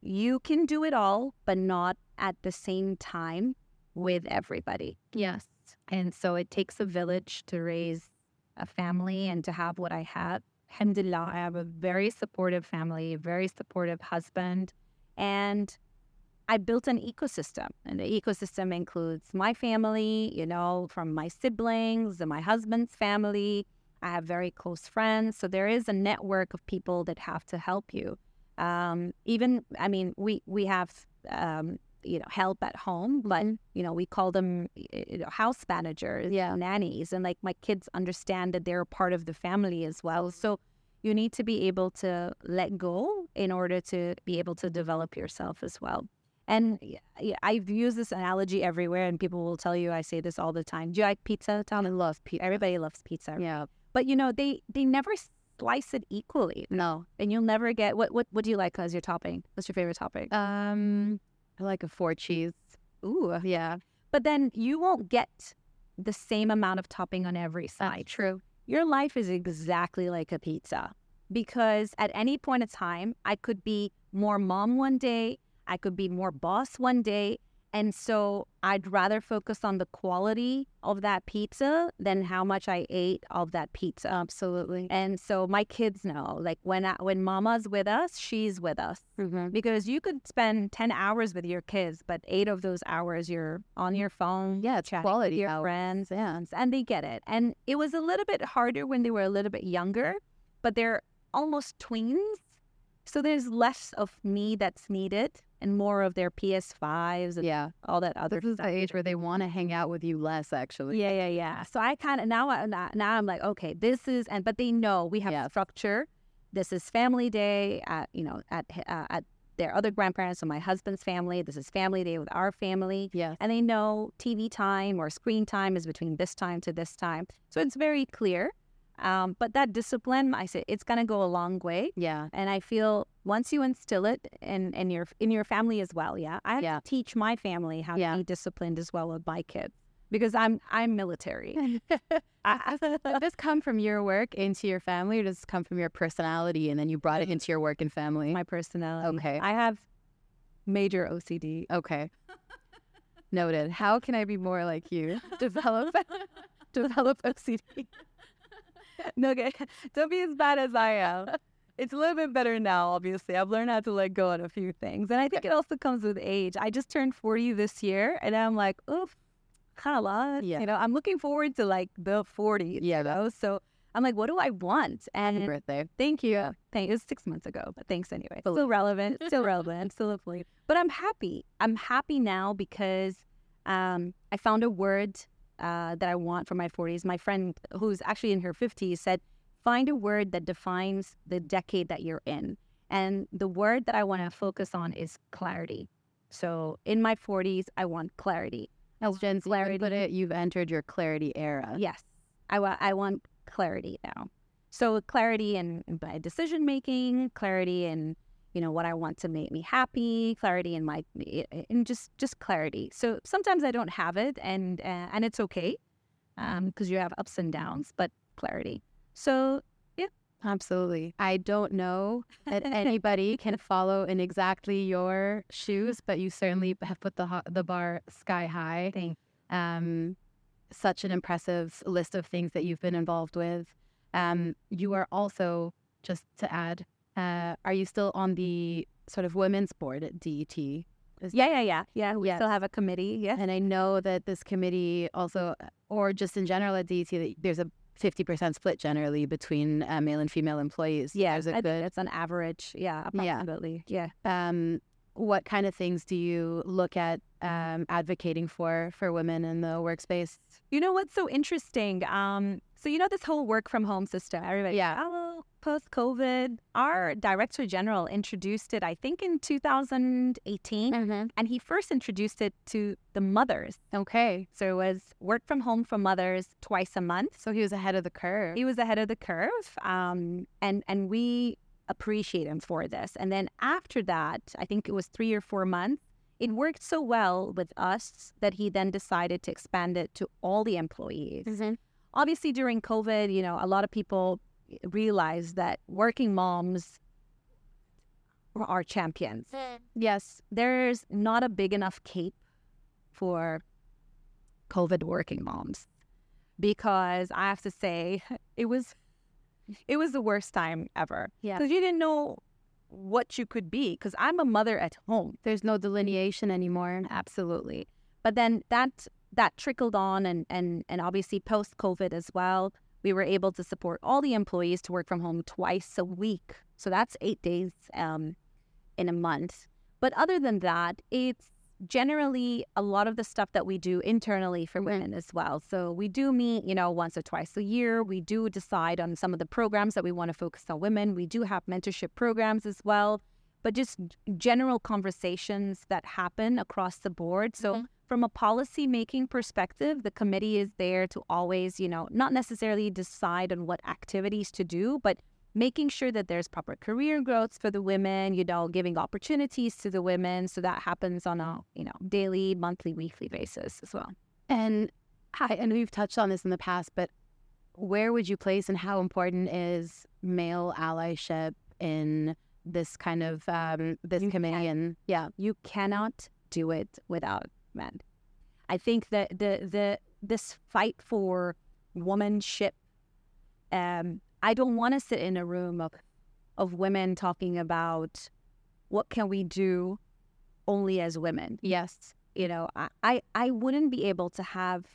You can do it all, but not at the same time with everybody. Yes. And so it takes a village to raise a family and to have what I have. Alhamdulillah, I have a very supportive family, a very supportive husband, and I built an ecosystem. And the ecosystem includes my family, you know, from my siblings and my husband's family. I have very close friends. So there is a network of people that have to help you. Um, even, I mean, we, we have um, you know help at home but Mm-hmm. you know we call them you know, house managers Yeah. nannies and like my kids understand that they're a part of the family as well so you need to be able to let go in order to be able to develop yourself as well and I've used this analogy everywhere, and people will tell you I say this all the time. Do you like pizza, Tom? I love pizza. Everybody loves pizza, Yeah. but you know they they never slice it equally, No. and you'll never get what what what do you like as your topping? What's your favorite topping? Um, I like a four mm. cheese. Ooh, Yeah. But then you won't get the same amount of topping on every side. true. Your life is exactly like a pizza because at any point in time, I could be more mom one day, I could be more boss one day. And so I'd rather focus on the quality of that pizza than how much I ate of that pizza. Absolutely. And so my kids know, like when I, when mama's with us, she's with us Mm-hmm. because you could spend 10 hours with your kids, but eight of those hours you're on your phone. Yeah, it's chatting quality with your hours. friends, Yeah. and they get it. And it was a little bit harder when they were a little bit younger, but they're almost tweens. So there's less of me that's needed and more of their PS5s and Yeah. all that other This is stuff. the age where they want to hang out with you less, actually. Yeah, yeah, yeah. So I kind of now, I- now I'm like, okay, this is, and but they know we have Yeah. structure. This is family day at you know at uh, at their other grandparents, so my husband's family. This is family day with our family, Yeah. and they know TV time or screen time is between this time to this time. So it's very clear. Um, but that discipline, I say, it's gonna go a long way. Yeah. And I feel once you instill it in, in your in your family as well, yeah, I have Yeah. to teach my family how Yeah. to be disciplined as well with my kids because I'm I'm military. I, Did this come from your work into your family, or does this come from your personality and then you brought it into your work and family? my personality. Okay. I have major OCD. Okay. Noted. How can I be more like you? Develop develop OCD. No, okay. Don't be as bad as I am. It's a little bit better now, obviously. I've learned how to let go on a few things. And I think it also comes with age. I just turned 40 this year and I'm like, oof, halas. Yeah. You know, I'm looking forward to like the 40s. Yeah, You know? So I'm like, what do I want? And Happy birthday. thank you. Thank, it was six months ago, but thanks anyway. Believe. Still relevant. Still relevant. Still a belief. But I'm happy. I'm happy now because um, I found a word uh, that I want for my 40s. My friend, who's actually in her 50s, said, find a word that defines the decade that you're in. And the word that I want to focus on is clarity. So in my 40s, I want clarity. As Jen would put clarity. it, you've entered your clarity era. Yes, I, wa- I want clarity now. So clarity in, in my decision making, clarity in you know what I want to make me happy, clarity in my in just just clarity. So sometimes I don't have it, and uh, and it's okay because you have ups and downs, but clarity. So yeah Absolutely. I don't know that anybody can follow in exactly your shoes, but you certainly have put the the bar sky high. Thank Um, such an impressive list of things that you've been involved with. Um, you are also, just to add, uh, are you still on the sort of women's board at DET? Is- yeah, yeah, yeah, yeah. We Yes. still have a committee. Yeah, And I know that this committee also, or just in general at DET, that there's a 50% split generally between uh, male and female employees. yeah. There's a I good it's an average. Yeah, Yeah. Yeah. um, what kind of things do you look at um, advocating for for women in the workspace? You know what's so interesting? Um, so you know this whole work from home system. Everybody, Yeah. oh, post COVID, our director general introduced it, I think, in 2018. Mm-hmm. And he first introduced it to the mothers. Okay. So it was work from home for mothers twice a month. So he was ahead of the curve. He was ahead of the curve. Um, and, and we appreciate him for this. And then after that, I think it was three or four months, it worked so well with us that he then decided to expand it to all the employees. Mm-hmm. Obviously, during COVID, you know, a lot of people realized that working moms are champions. Yes. There's not a big enough cape for COVID working moms because I have to say it was it was the worst time ever. Yeah. Because you didn't know what you could be. Because I'm a mother at home. There's no delineation anymore. Absolutely. But then that that trickled on and and and obviously post COVID as well. We were able to support all the employees to work from home twice a week. So that's eight days um, in a month. But other than that, it's generally a lot of the stuff that we do internally for women as well. So we do meet, you know, once or twice a year. We do decide on some of the programs that we want to focus on women. We do have mentorship programs as well, but just general conversations that happen across the board. So Mhm. from a policy making perspective, the committee is there to always, you know, not necessarily decide on what activities to do, but making sure that there's proper career growth for the women, you know, giving opportunities to the women. So that happens on a, you know, daily, monthly, weekly basis as well. And I, I know you've touched on this in the past, but where would you place and how important is male allyship in this kind of um, this You committee? And yeah, You cannot do it without men. I think that the the this fight for womanship, um, I don't want to sit in a room of of women talking about what can we do only as women. yes, You know, I, I, I wouldn't be able to have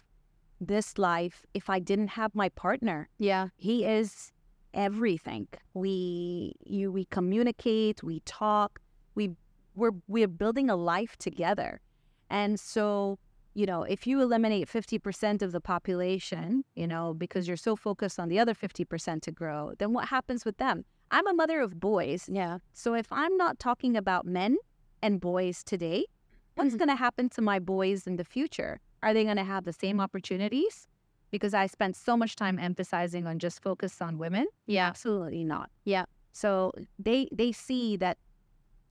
this life if I didn't have my partner. yeah, He is everything. We you we communicate, we talk, we we're we're building a life together. And so, you know, if you eliminate 50% of the population, you know, because you're so focused on the other 50% to grow, then what happens with them? I'm a mother of boys. yeah, So if I'm not talking about men and boys today, what's Mhm. going to happen to my boys in the future? Are they going to have the same opportunities? Because I spent so much time emphasizing on just focus on women. yeah, Absolutely not. Yeah. So they they see that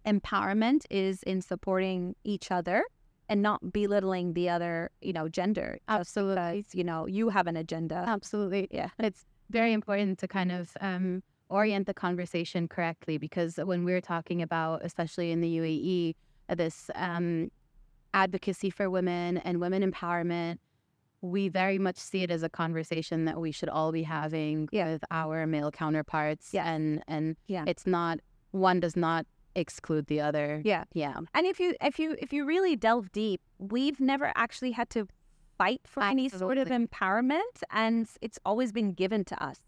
empowerment is in supporting each other and not belittling the other, you know, gender. Absolutely. because, you know, you have an agenda. absolutely. Yeah. It's very important to kind of um, orient the conversation correctly because when we're talking about, especially in the UAE, uh, this um, advocacy for women and women empowerment, we very much see it as a conversation that we should all be having Yeah. with our male counterparts. Yes. And and Yeah. it's not one does not exclude the other. Yeah. Yeah. And if you if you if you really delve deep, we've never actually had to fight for any sort of empowerment and it's always been given to us.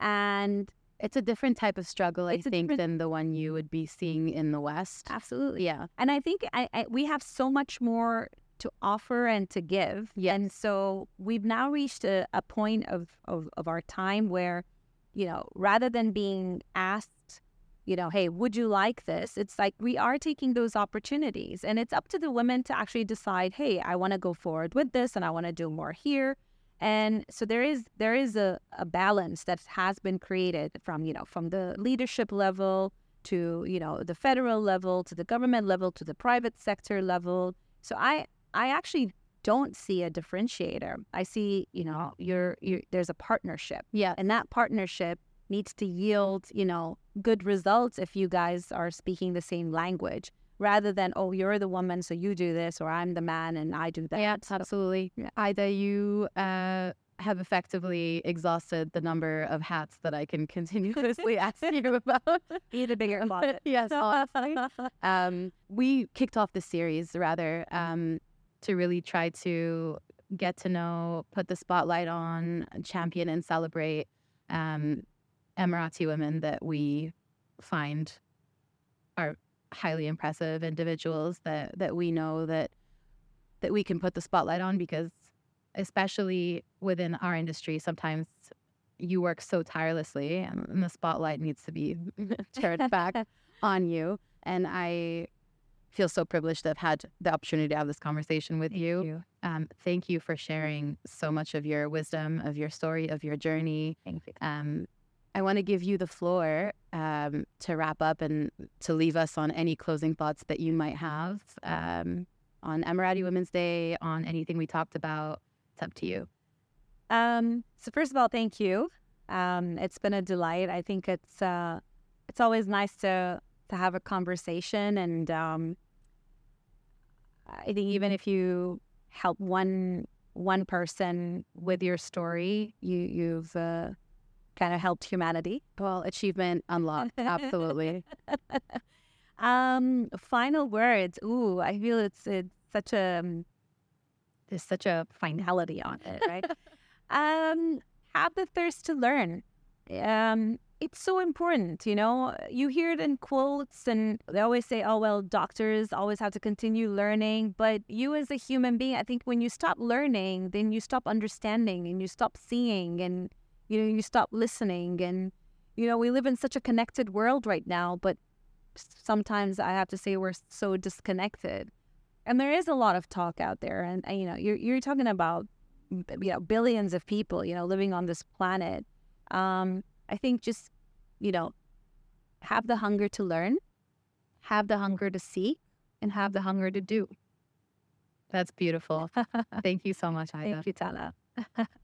And It's a different type of struggle, I think, different- than the one you would be seeing in the West. absolutely. Yeah. And I think I, I, we have so much more to offer and to give. Yes. And so we've now reached a, a point of, of, of our time where, you know, rather than being asked, you know, hey, would you like this? It's like we are taking those opportunities. And it's up to the women to actually decide, hey, I want to go forward with this and I want to do more here. And so there is there is a, a balance that has been created from, you know, from the leadership level to, you know, the federal level, to the government level, to the private sector level. So I I actually don't see a differentiator. I see, you know, you're, you're there's a partnership. Yeah. And that partnership needs to yield, you know, good results if you guys are speaking the same language rather than, oh, you're the woman, so you do this, or I'm the man and I do that. Yeah, absolutely. Yeah. Aida you uh, have effectively exhausted the number of hats that I can continuously ask you about. Eat a bigger closet. yes. Um, we kicked off the series rather um, to really try to get to know, put the spotlight on, champion, and celebrate um, Emirati women that we find are highly impressive individuals that that we know that that we can put the spotlight on because especially within our industry sometimes you work so tirelessly, and the spotlight needs to be turned back on you. And I feel so privileged to have had the opportunity to have this conversation with Thank you. you. Um, thank you for sharing so much of your wisdom, of your story, of your journey. Thank you. Um, I want to give you the floor um, to wrap up and to leave us on any closing thoughts that you might have um, on Emirati Women's Day, on anything we talked about. It's up to you. Um, so first of all, thank you. Um, it's been a delight. I think it's uh, it's always nice to to have a conversation, and um, I think even if you help one one person with your story, you you've uh, kind of helped humanity. Well, achievement unlocked. Absolutely. um, final words. Ooh, I feel it's it's such a um, there's such a finality on it, right? um, have the thirst to learn. Um, it's so important, you know. You hear it in quotes, and they always say, "Oh well, doctors always have to continue learning." But you, as a human being, I think when you stop learning, then you stop understanding, and you stop seeing, and you know, you stop listening, and you know, we live in such a connected world right now, but sometimes I have to say we're so disconnected. And there is a lot of talk out there, and, and you know, you're you're talking about you know billions of people, you know, living on this planet. Um, I think just you know, have the hunger to learn, have the hunger to see and have the hunger to do. That's beautiful. Thank you so much, Aida. Thank you, Tala.